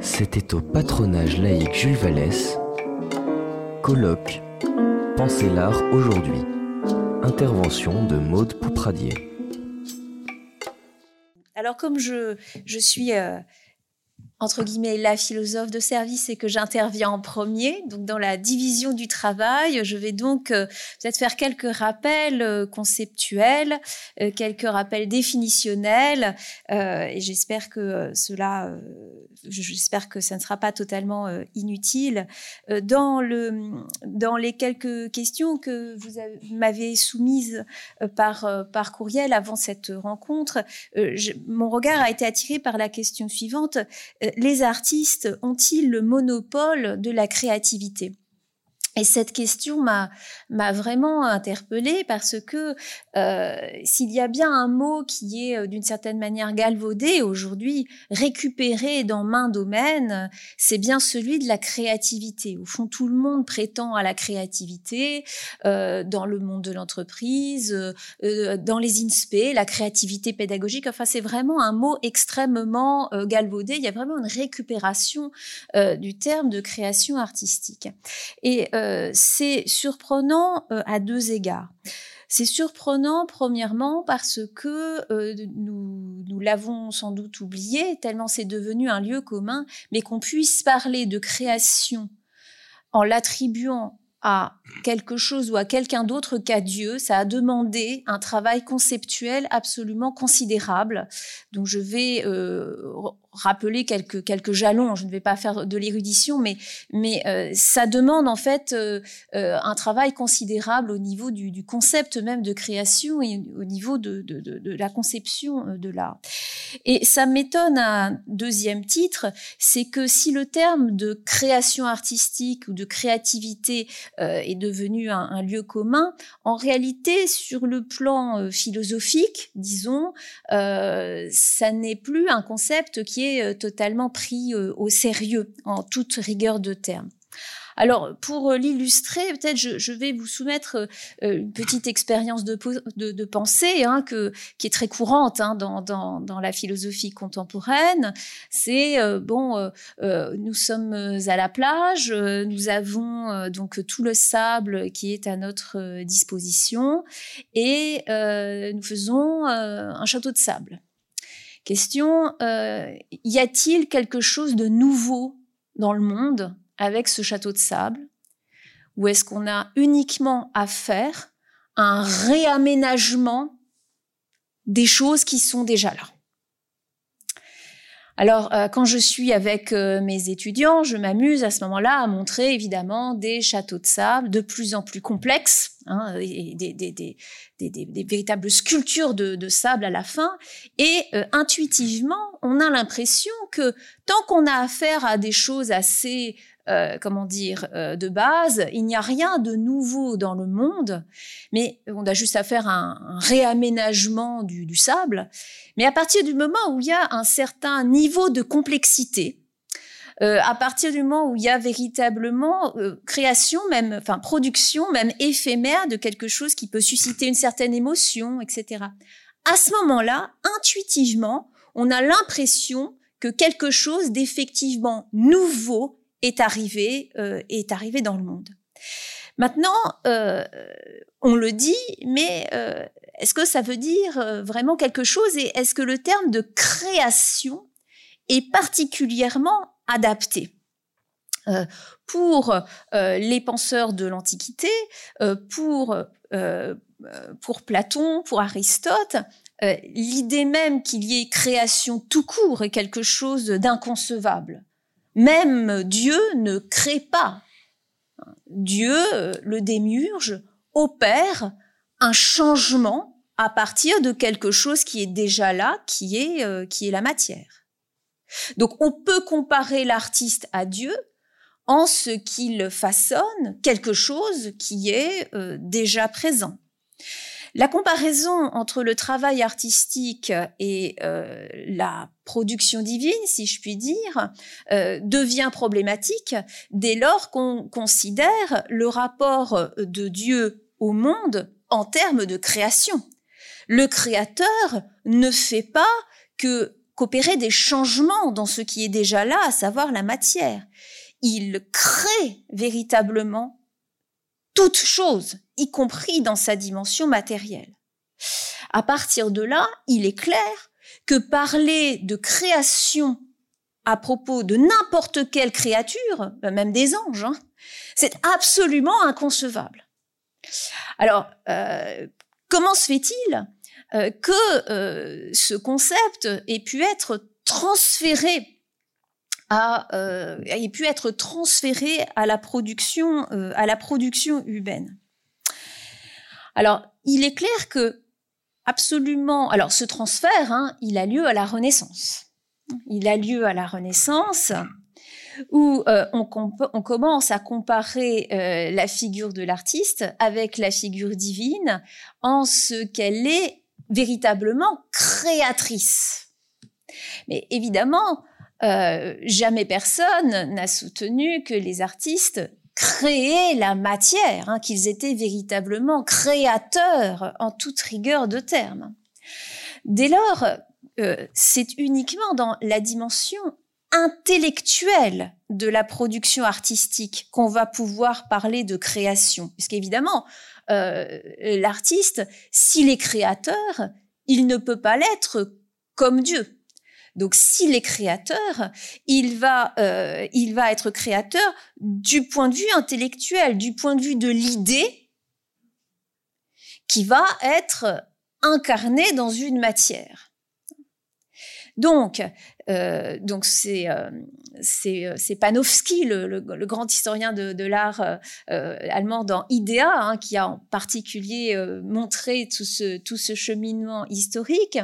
C'était au patronage laïque Jules Vallès. Colloque Pensez l'art aujourd'hui. Intervention de Maude Poupradier. Alors comme je, je suis euh, entre guillemets la philosophe de service et que j'interviens en premier. Donc dans la division du travail, je vais donc euh, peut-être faire quelques rappels euh, conceptuels, euh, quelques rappels définitionnels et j'espère que cela j'espère que ça ne sera pas totalement inutile. Dans le dans les quelques questions que vous m'avez soumises par courriel avant cette rencontre, mon regard a été attiré par la question suivante les artistes ont-ils le monopole de la créativité? Et cette question m'a vraiment interpellée parce que euh, s'il y a bien un mot qui est euh, d'une certaine manière galvaudé aujourd'hui, récupéré dans main domaine, c'est bien celui de la créativité. Au fond, tout le monde prétend à la créativité euh, dans le monde de l'entreprise, dans les INSPE, la créativité pédagogique. Enfin, c'est vraiment un mot extrêmement galvaudé. Il y a vraiment une récupération du terme de création artistique. Et euh, c'est surprenant euh, à deux égards. C'est surprenant, premièrement, parce que euh, nous, l'avons sans doute oublié, tellement c'est devenu un lieu commun, mais qu'on puisse parler de création en l'attribuant à quelque chose ou à quelqu'un d'autre qu'à Dieu, ça a demandé un travail conceptuel absolument considérable. Donc je vais euh, rappeler quelques quelques jalons. Je ne vais pas faire de l'érudition, mais mais euh, ça demande en fait euh, euh, un travail considérable au niveau du, concept même de création et au niveau de, de, la conception de l'art. Et ça m'étonne à un deuxième titre, c'est que si le terme de création artistique ou de créativité est devenu un, un, lieu commun, en réalité sur le plan philosophique, disons, ça n'est plus un concept qui euh, totalement pris euh, au sérieux en toute rigueur de terme. Alors, pour euh, l'illustrer, peut-être je, vais vous soumettre une petite expérience de, pensée hein, qui est très courante hein, dans, la philosophie contemporaine. C'est, bon, nous sommes à la plage, nous avons donc tout le sable qui est à notre disposition et nous faisons un château de sable. Question, euh, y a-t-il quelque chose de nouveau dans le monde avec ce château de sable? Ou est-ce qu'on a uniquement à faire un réaménagement des choses qui sont déjà là? Alors, euh, quand je suis avec euh, mes étudiants, je m'amuse à ce moment-là à montrer évidemment des châteaux de sable de plus en plus complexes, hein, des, véritables sculptures de, de, sable à la fin. Et euh, intuitivement, on a l'impression que tant qu'on a affaire à des choses assez euh, comment dire, euh, de base. Il n'y a rien de nouveau dans le monde, mais on a juste à faire un, réaménagement du, sable. Mais à partir du moment où il y a un certain niveau de complexité, euh, à partir du moment où il y a véritablement création, même, enfin production, même éphémère de quelque chose qui peut susciter une certaine émotion, etc. À ce moment-là, intuitivement, on a l'impression que quelque chose d'effectivement nouveau est arrivé, euh, est arrivé dans le monde. Maintenant, euh, on le dit, mais euh, est-ce que ça veut dire euh, vraiment quelque chose et est-ce que le terme de création est particulièrement adapté? Euh, pour les penseurs de l'Antiquité, pour, pour Platon, pour Aristote, l'idée même qu'il y ait création tout court est quelque chose d'inconcevable. Même Dieu ne crée pas. Dieu, le démiurge, opère un changement à partir de quelque chose qui est déjà là, qui est, euh, qui est la matière. Donc on peut comparer l'artiste à Dieu en ce qu'il façonne quelque chose qui est euh, déjà présent. La comparaison entre le travail artistique et euh, la production divine, si je puis dire, euh, devient problématique dès lors qu'on considère le rapport de Dieu au monde en termes de création. Le créateur ne fait pas que qu'opérer des changements dans ce qui est déjà là, à savoir la matière. Il crée véritablement toute chose, y compris dans sa dimension matérielle. À partir de là, il est clair que parler de création à propos de n'importe quelle créature, même des anges, hein, c'est absolument inconcevable. Alors, euh, comment se fait-il euh, que euh, ce concept ait pu être transféré a, ait pu être transféré à la production, à la production humaine Alors, il est clair que absolument, alors ce transfert, hein, il a lieu à la Renaissance. Il a lieu à la Renaissance où euh, on, on, commence à comparer euh, la figure de l'artiste avec la figure divine en ce qu'elle est véritablement créatrice. Mais évidemment, euh, jamais personne n'a soutenu que les artistes créaient la matière, hein, qu'ils étaient véritablement créateurs en toute rigueur de terme. Dès lors, c'est uniquement dans la dimension intellectuelle de la production artistique qu'on va pouvoir parler de création. Parce qu'évidemment, euh, l'artiste, s'il est créateur, il ne peut pas l'être comme Dieu. Donc, s'il est créateur, il va, euh, il va être créateur du point de vue intellectuel, du point de vue de l'idée qui va être incarnée dans une matière. Donc, euh, donc c'est euh, euh, Panofsky, le, grand historien de, l'art allemand dans Idea, hein, qui a en particulier montré tout ce cheminement historique.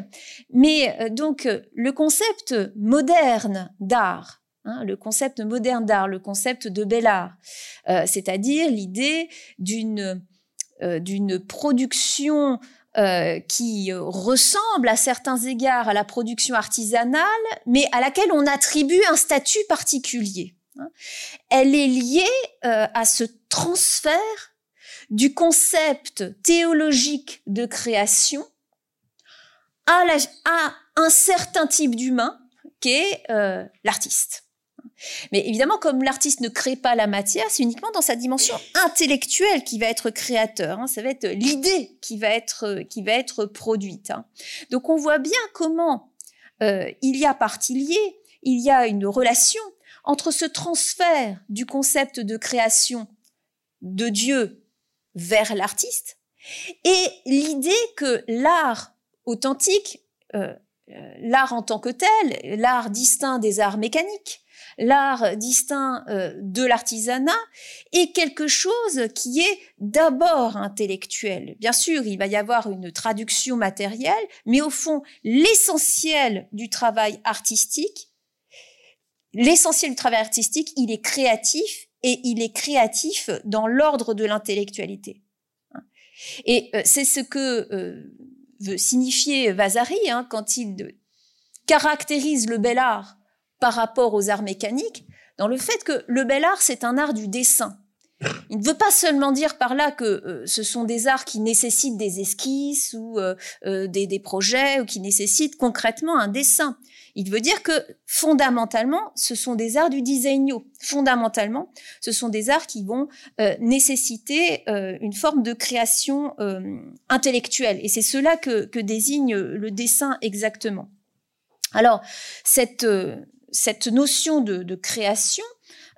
Mais donc le concept moderne d'art. Hein, le concept moderne d'art, le concept de bel art, c'est-à-dire l'idée d'une d'une production euh, qui ressemble à certains égards à la production artisanale, mais à laquelle on attribue un statut particulier. Hein. Elle est liée euh, à ce transfert du concept théologique de création à, à un certain type d'humain qu'est euh, l'artiste. Mais évidemment, comme l'artiste ne crée pas la matière, c'est uniquement dans sa dimension intellectuelle qui va être créateur. Hein. Ça va être l'idée qui va être qui va être produite. Hein. Donc on voit bien comment euh, il y a partie liée, il y a une relation entre ce transfert du concept de création de Dieu vers l'artiste et l'idée que l'art authentique, euh, euh, l'art en tant que tel, l'art distinct des arts mécaniques, l'art distinct euh, de l'artisanat est quelque chose qui est d'abord intellectuel. Bien sûr, il va y avoir une traduction matérielle, mais au fond, l'essentiel du travail artistique, l'essentiel du travail artistique, il est créatif et il est créatif dans l'ordre de l'intellectualité. Et euh, c'est ce que euh, veut signifier Vasari hein, quand il caractérise le bel art par rapport aux arts mécaniques, dans le fait que le bel art, c'est un art du dessin. Il ne veut pas seulement dire par là que euh, ce sont des arts qui nécessitent des esquisses ou euh, euh, des, projets ou qui nécessitent concrètement un dessin. Il veut dire que fondamentalement, ce sont des arts du designo. Fondamentalement, ce sont des arts qui vont nécessiter une forme de création intellectuelle. Et c'est cela que, que, désigne le dessin exactement. Alors, cette, cette notion de, création,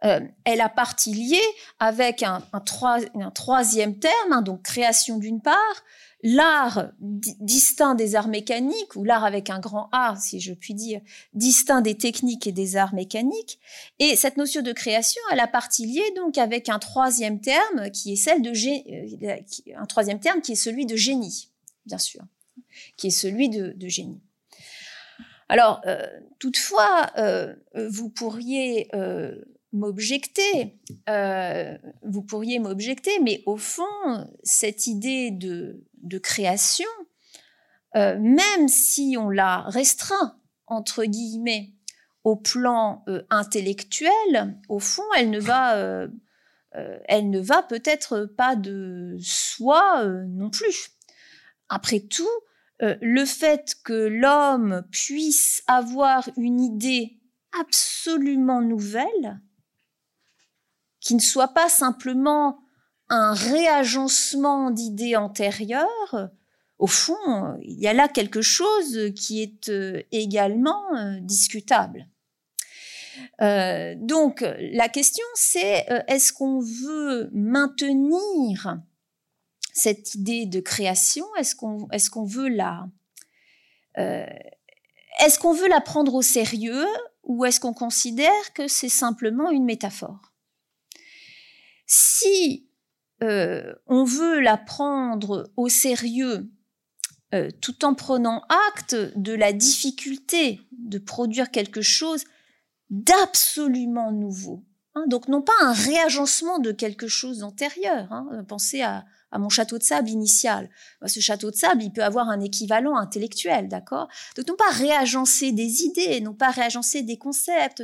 euh, elle a partie liée avec un, troisième terme, hein, donc création d'une part, l'art distinct des arts mécaniques, ou l'art avec un grand A, si je puis dire, distinct des techniques et des arts mécaniques. Et cette notion de création, elle a partie liée donc avec un troisième terme qui est celle de euh, un troisième terme qui est celui de génie, bien sûr, qui est celui de génie. Alors, euh, toutefois, euh, vous pourriez euh, m'objecter, vous pourriez m'objecter, mais au fond, cette idée de, création, même si on la restreint, entre guillemets, au plan intellectuel, au fond, elle ne va peut-être pas de soi non plus. Après tout, euh, le fait que l'homme puisse avoir une idée absolument nouvelle, qui ne soit pas simplement un réagencement d'idées antérieures, au fond, il y a là quelque chose qui est euh, également euh, discutable. donc la question c'est est-ce qu'on veut maintenir cette idée de création Est-ce qu'on est veut la euh, est-ce qu'on veut la prendre au sérieux ou est-ce qu'on considère que c'est simplement une métaphore? Si euh, on veut la prendre au sérieux euh, tout en prenant acte de la difficulté de produire quelque chose d'absolument nouveau, hein, donc non pas un réagencement de quelque chose d'antérieur, hein, pensez à, à mon château de sable initial. Ce château de sable, il peut avoir un équivalent intellectuel, d'accord? Donc non pas réagencer des idées, non pas réagencer des concepts,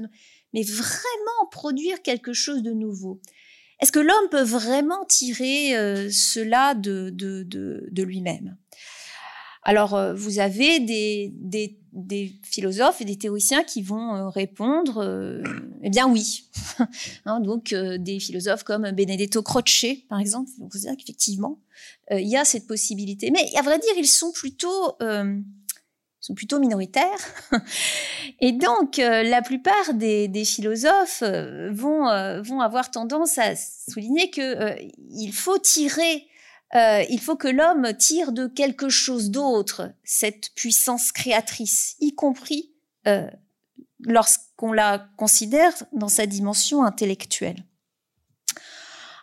mais vraiment produire quelque chose de nouveau. Est-ce que l'homme peut vraiment tirer euh, cela de, de, de lui-même? Alors, euh, vous avez des, philosophes et des théoriciens qui vont euh, répondre, euh, eh bien oui. hein, donc, des philosophes comme Benedetto Croce, par exemple, vont vous dire qu'effectivement, il y a cette possibilité. Mais à vrai dire, ils sont plutôt, sont plutôt minoritaires. et donc, la plupart des, philosophes vont, vont avoir tendance à souligner que il faut tirer euh, il faut que l'homme tire de quelque chose d'autre cette puissance créatrice, y compris euh, lorsqu'on la considère dans sa dimension intellectuelle.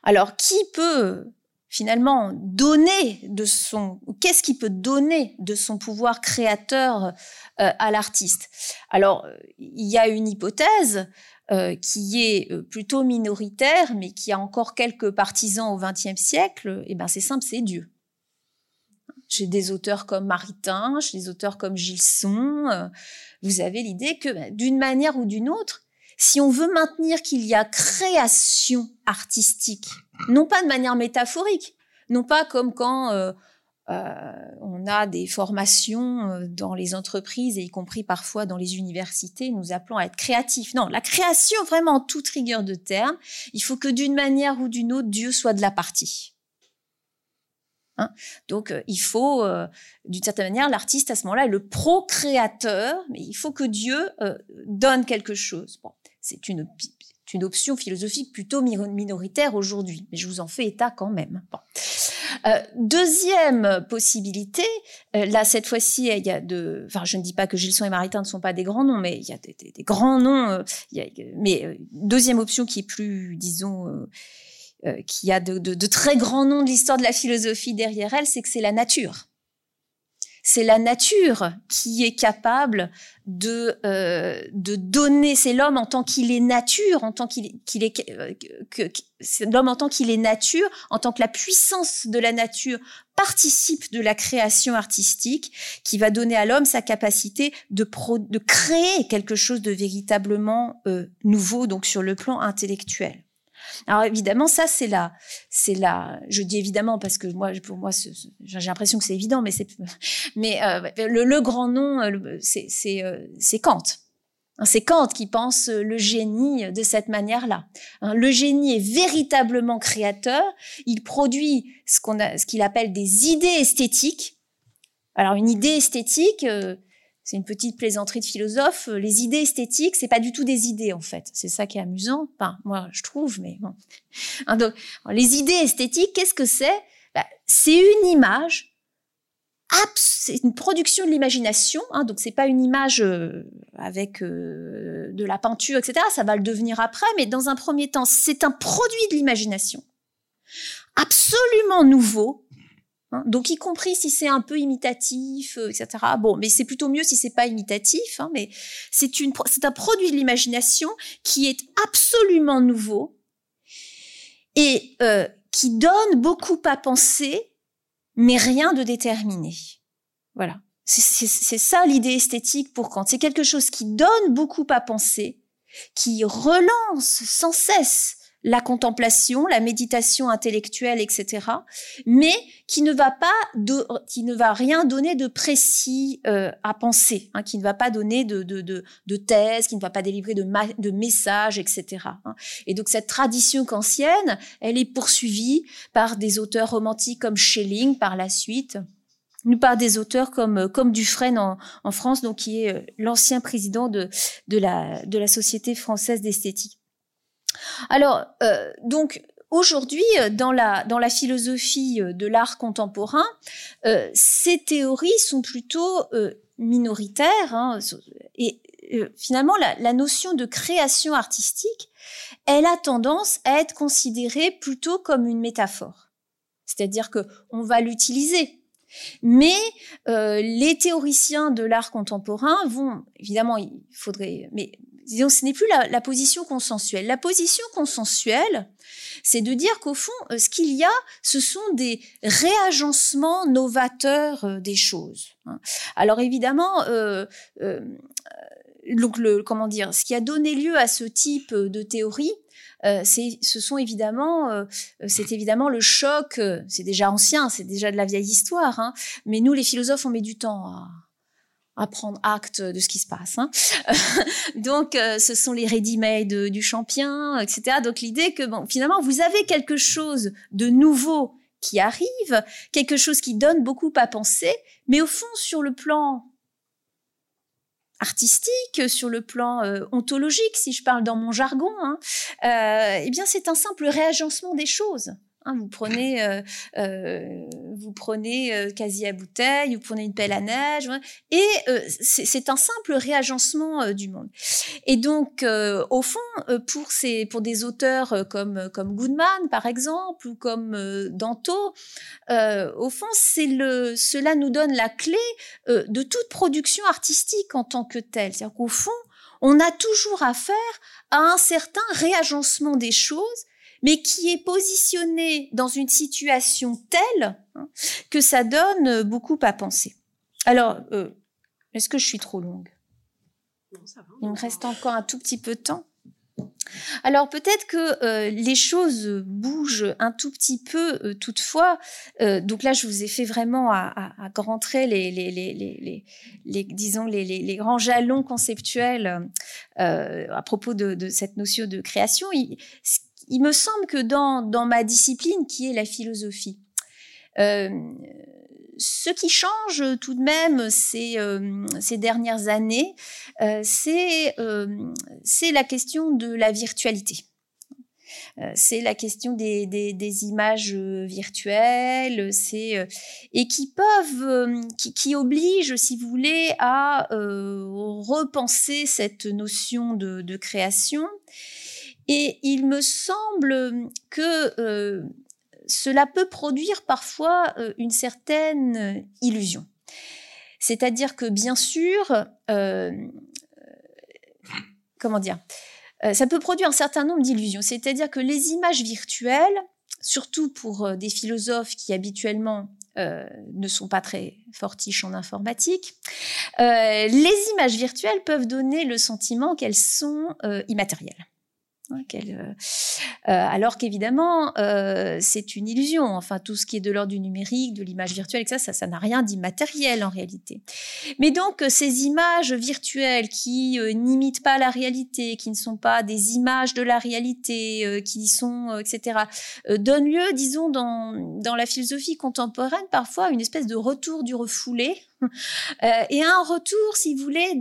Alors, qui peut finalement donner de son, qu'est-ce qui peut donner de son pouvoir créateur euh, à l'artiste? Alors, il y a une hypothèse euh, qui est euh, plutôt minoritaire, mais qui a encore quelques partisans au XXe siècle, eh ben c'est simple, c'est Dieu. Chez des auteurs comme Maritain, chez des auteurs comme Gilson, euh, vous avez l'idée que ben, d'une manière ou d'une autre, si on veut maintenir qu'il y a création artistique, non pas de manière métaphorique, non pas comme quand on a des formations euh, dans les entreprises et y compris parfois dans les universités, nous appelons à être créatifs. Non, la création, vraiment en toute rigueur de terme, il faut que d'une manière ou d'une autre, Dieu soit de la partie. Hein? Donc, euh, il faut, d'une certaine manière, l'artiste à ce moment-là est le procréateur, mais il faut que Dieu donne quelque chose. Bon, c'est une option philosophique plutôt minoritaire aujourd'hui, mais je vous en fais état quand même. Euh, deuxième possibilité, euh, là cette fois-ci, il y a de, enfin je ne dis pas que Gilson et Maritain ne sont pas des grands noms, mais il y a des, grands noms. Euh, mais deuxième option qui est plus, disons, qui a de très grands noms de l'histoire de la philosophie derrière elle, c'est que c'est la nature. C'est la nature qui est capable de, euh, de donner. C'est l'homme en tant qu'il est nature, en tant qu'il est, euh, que, c'est l'homme en tant qu'il est nature, en tant que la puissance de la nature participe de la création artistique, qui va donner à l'homme sa capacité de, de créer quelque chose de véritablement euh, nouveau, donc sur le plan intellectuel. Alors évidemment, ça c'est là, c'est là. Je dis évidemment parce que moi, pour moi, j'ai l'impression que c'est évident, mais c'est, mais euh, le, grand nom, euh, euh, c'est Kant. Hein, c'est Kant qui pense le génie de cette manière-là. Hein, le génie est véritablement créateur. Il produit ce qu'on ce qu'il appelle des idées esthétiques. Alors une idée esthétique, c'est une petite plaisanterie de philosophe. Les idées esthétiques, c'est pas du tout des idées en fait. C'est ça qui est amusant. Enfin, moi, je trouve, mais bon. Hein, donc, les idées esthétiques, qu'est-ce que c'est? Bah, C'est une image. C'est une production de l'imagination. Hein, donc, c'est pas une image euh, avec euh, de la peinture, etc. Ça va le devenir après, mais dans un premier temps, c'est un produit de l'imagination absolument nouveau Hein. Donc, y compris si c'est un peu imitatif, euh, etc. Bon, mais c'est plutôt mieux si c'est pas imitatif. Hein, mais c'est une, c'est un produit de l'imagination qui est absolument nouveau et euh, qui donne beaucoup à penser, mais rien de déterminé. Voilà. C'est ça l'idée esthétique pour Kant. C'est quelque chose qui donne beaucoup à penser, qui relance sans cesse la contemplation, la méditation intellectuelle, etc., mais qui ne va pas de, qui ne va rien donner de précis euh, à penser, hein, qui ne va pas donner de, de, de, de thèse, qui ne va pas délivrer de, de messages, etc. Hein. Et donc cette tradition kantienne, elle est poursuivie par des auteurs romantiques comme Schelling par la suite, ou par des auteurs comme comme Dufresne en, en France, donc qui est euh, l'ancien président de de la de la Société française d'esthétique. Alors, euh, donc, Aujourd'hui, euh, dans la, dans la philosophie euh, de l'art contemporain, ces théories sont plutôt minoritaires hein, et finalement la, la, notion de création artistique, elle a tendance à être considérée plutôt comme une métaphore. C'est-à-dire que on va l'utiliser. Mais les théoriciens de l'art contemporain vont, évidemment, il faudrait, mais disons, ce n'est plus la, position consensuelle. La position consensuelle, c'est de dire qu'au fond, euh, ce qu'il y a, ce sont des réagencements novateurs euh, des choses. Hein. Alors évidemment, euh, donc le, comment dire, ce qui a donné lieu à ce type de théorie, ce sont évidemment, c'est évidemment le choc. c'est déjà ancien, c'est déjà de la vieille histoire. Hein, mais nous, les philosophes, on met du temps à, à prendre acte de ce qui se passe. Hein. Donc, euh, ce sont les ready-made du champion, etc. Donc, l'idée que, finalement, vous avez quelque chose de nouveau qui arrive, quelque chose qui donne beaucoup à penser, mais au fond, sur le plan artistique, sur le plan euh, ontologique, si je parle dans mon jargon, hein, euh, eh bien, c'est un simple réagencement des choses. Hein, vous prenez, euh, euh, vous prenez euh, quasi à bouteille, vous prenez une pelle à neige, et c'est un simple réagencement du monde. Et donc, au fond, pour ces, pour des auteurs comme comme Goodman par exemple ou comme Danto, au fond, le, cela nous donne la clé de toute production artistique en tant que telle. C'est-à-dire qu'au fond, on a toujours affaire à un certain réagencement des choses mais qui est positionné dans une situation telle hein, que ça donne beaucoup à penser. Alors, euh, est-ce que je suis trop longue? Non, ça va, Il me reste encore un tout petit peu de temps. Alors peut-être que euh, les choses bougent un tout petit peu euh, toutefois. donc là, je vous ai fait vraiment à, à, à grands traits les, les, les, les, les disons les, les, grands jalons conceptuels à propos de, de, cette notion de création il me semble que dans, dans ma discipline, qui est la philosophie, euh, ce qui change tout de même ces, euh, ces dernières années, euh, c'est la question de la virtualité. c'est la question des, des, images virtuelles, et qui peuvent, qui, qui, obligent, si vous voulez, à repenser cette notion de création et il me semble que euh, cela peut produire parfois euh, une certaine illusion. C'est-à-dire que bien sûr, euh, comment dire, ça peut produire un certain nombre d'illusions. C'est-à-dire que les images virtuelles, surtout pour des philosophes qui habituellement ne sont pas très fortiches en informatique, les images virtuelles peuvent donner le sentiment qu'elles sont immatérielles. Hein, euh, euh, alors qu'évidemment, euh, c'est une illusion. Enfin, tout ce qui est de l'ordre du numérique, de l'image virtuelle, ça, ça, n'a rien d'immatériel en réalité. Mais donc, ces images virtuelles qui n'imitent pas la réalité, qui ne sont pas des images de la réalité, qui sont, etc., donnent lieu, disons, dans, dans la philosophie contemporaine, parfois à une espèce de retour du refoulé et un retour, si vous voulez,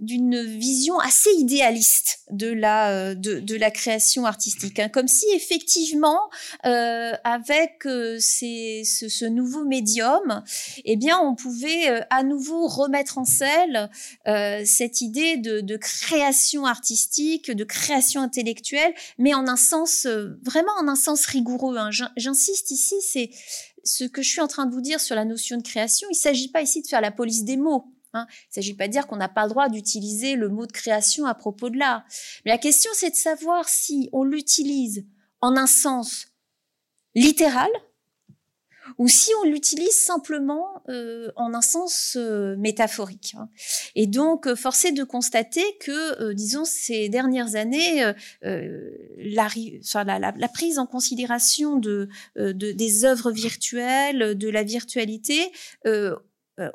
d'une vision assez idéaliste de la, euh, de, la création artistique. Hein. comme si effectivement, euh, avec euh, ce, nouveau médium, eh bien, on pouvait euh, à nouveau remettre en selle cette idée de, de, création artistique, de création intellectuelle, mais en un sens, vraiment en un sens rigoureux. Hein. J'insiste ici, c'est ce que je suis en train de vous dire sur la notion de création, il ne s'agit pas ici de faire la police des mots. Hein. Il ne s'agit pas de dire qu'on n'a pas le droit d'utiliser le mot de création à propos de l'art. Mais la question, c'est de savoir si on l'utilise en un sens littéral ou si on l'utilise simplement euh, en un sens euh, métaphorique. Hein. Et donc, euh, force est de constater que, disons, ces dernières années, la, la, la, prise en considération de, de, des œuvres virtuelles, de la virtualité,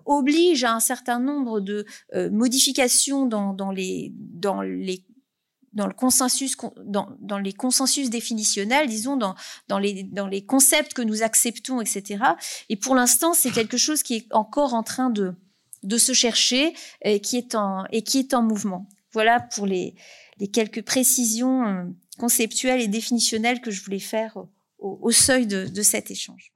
oblige à un certain nombre de modifications dans, dans, les, dans les dans le consensus, dans, les consensus définitionnels, disons, dans, les, concepts que nous acceptons, etc. Et pour l'instant, c'est quelque chose qui est encore en train de, se chercher et qui est en, mouvement. Voilà pour les, quelques précisions euh, conceptuelles et définitionnelles que je voulais faire au, seuil de cet échange.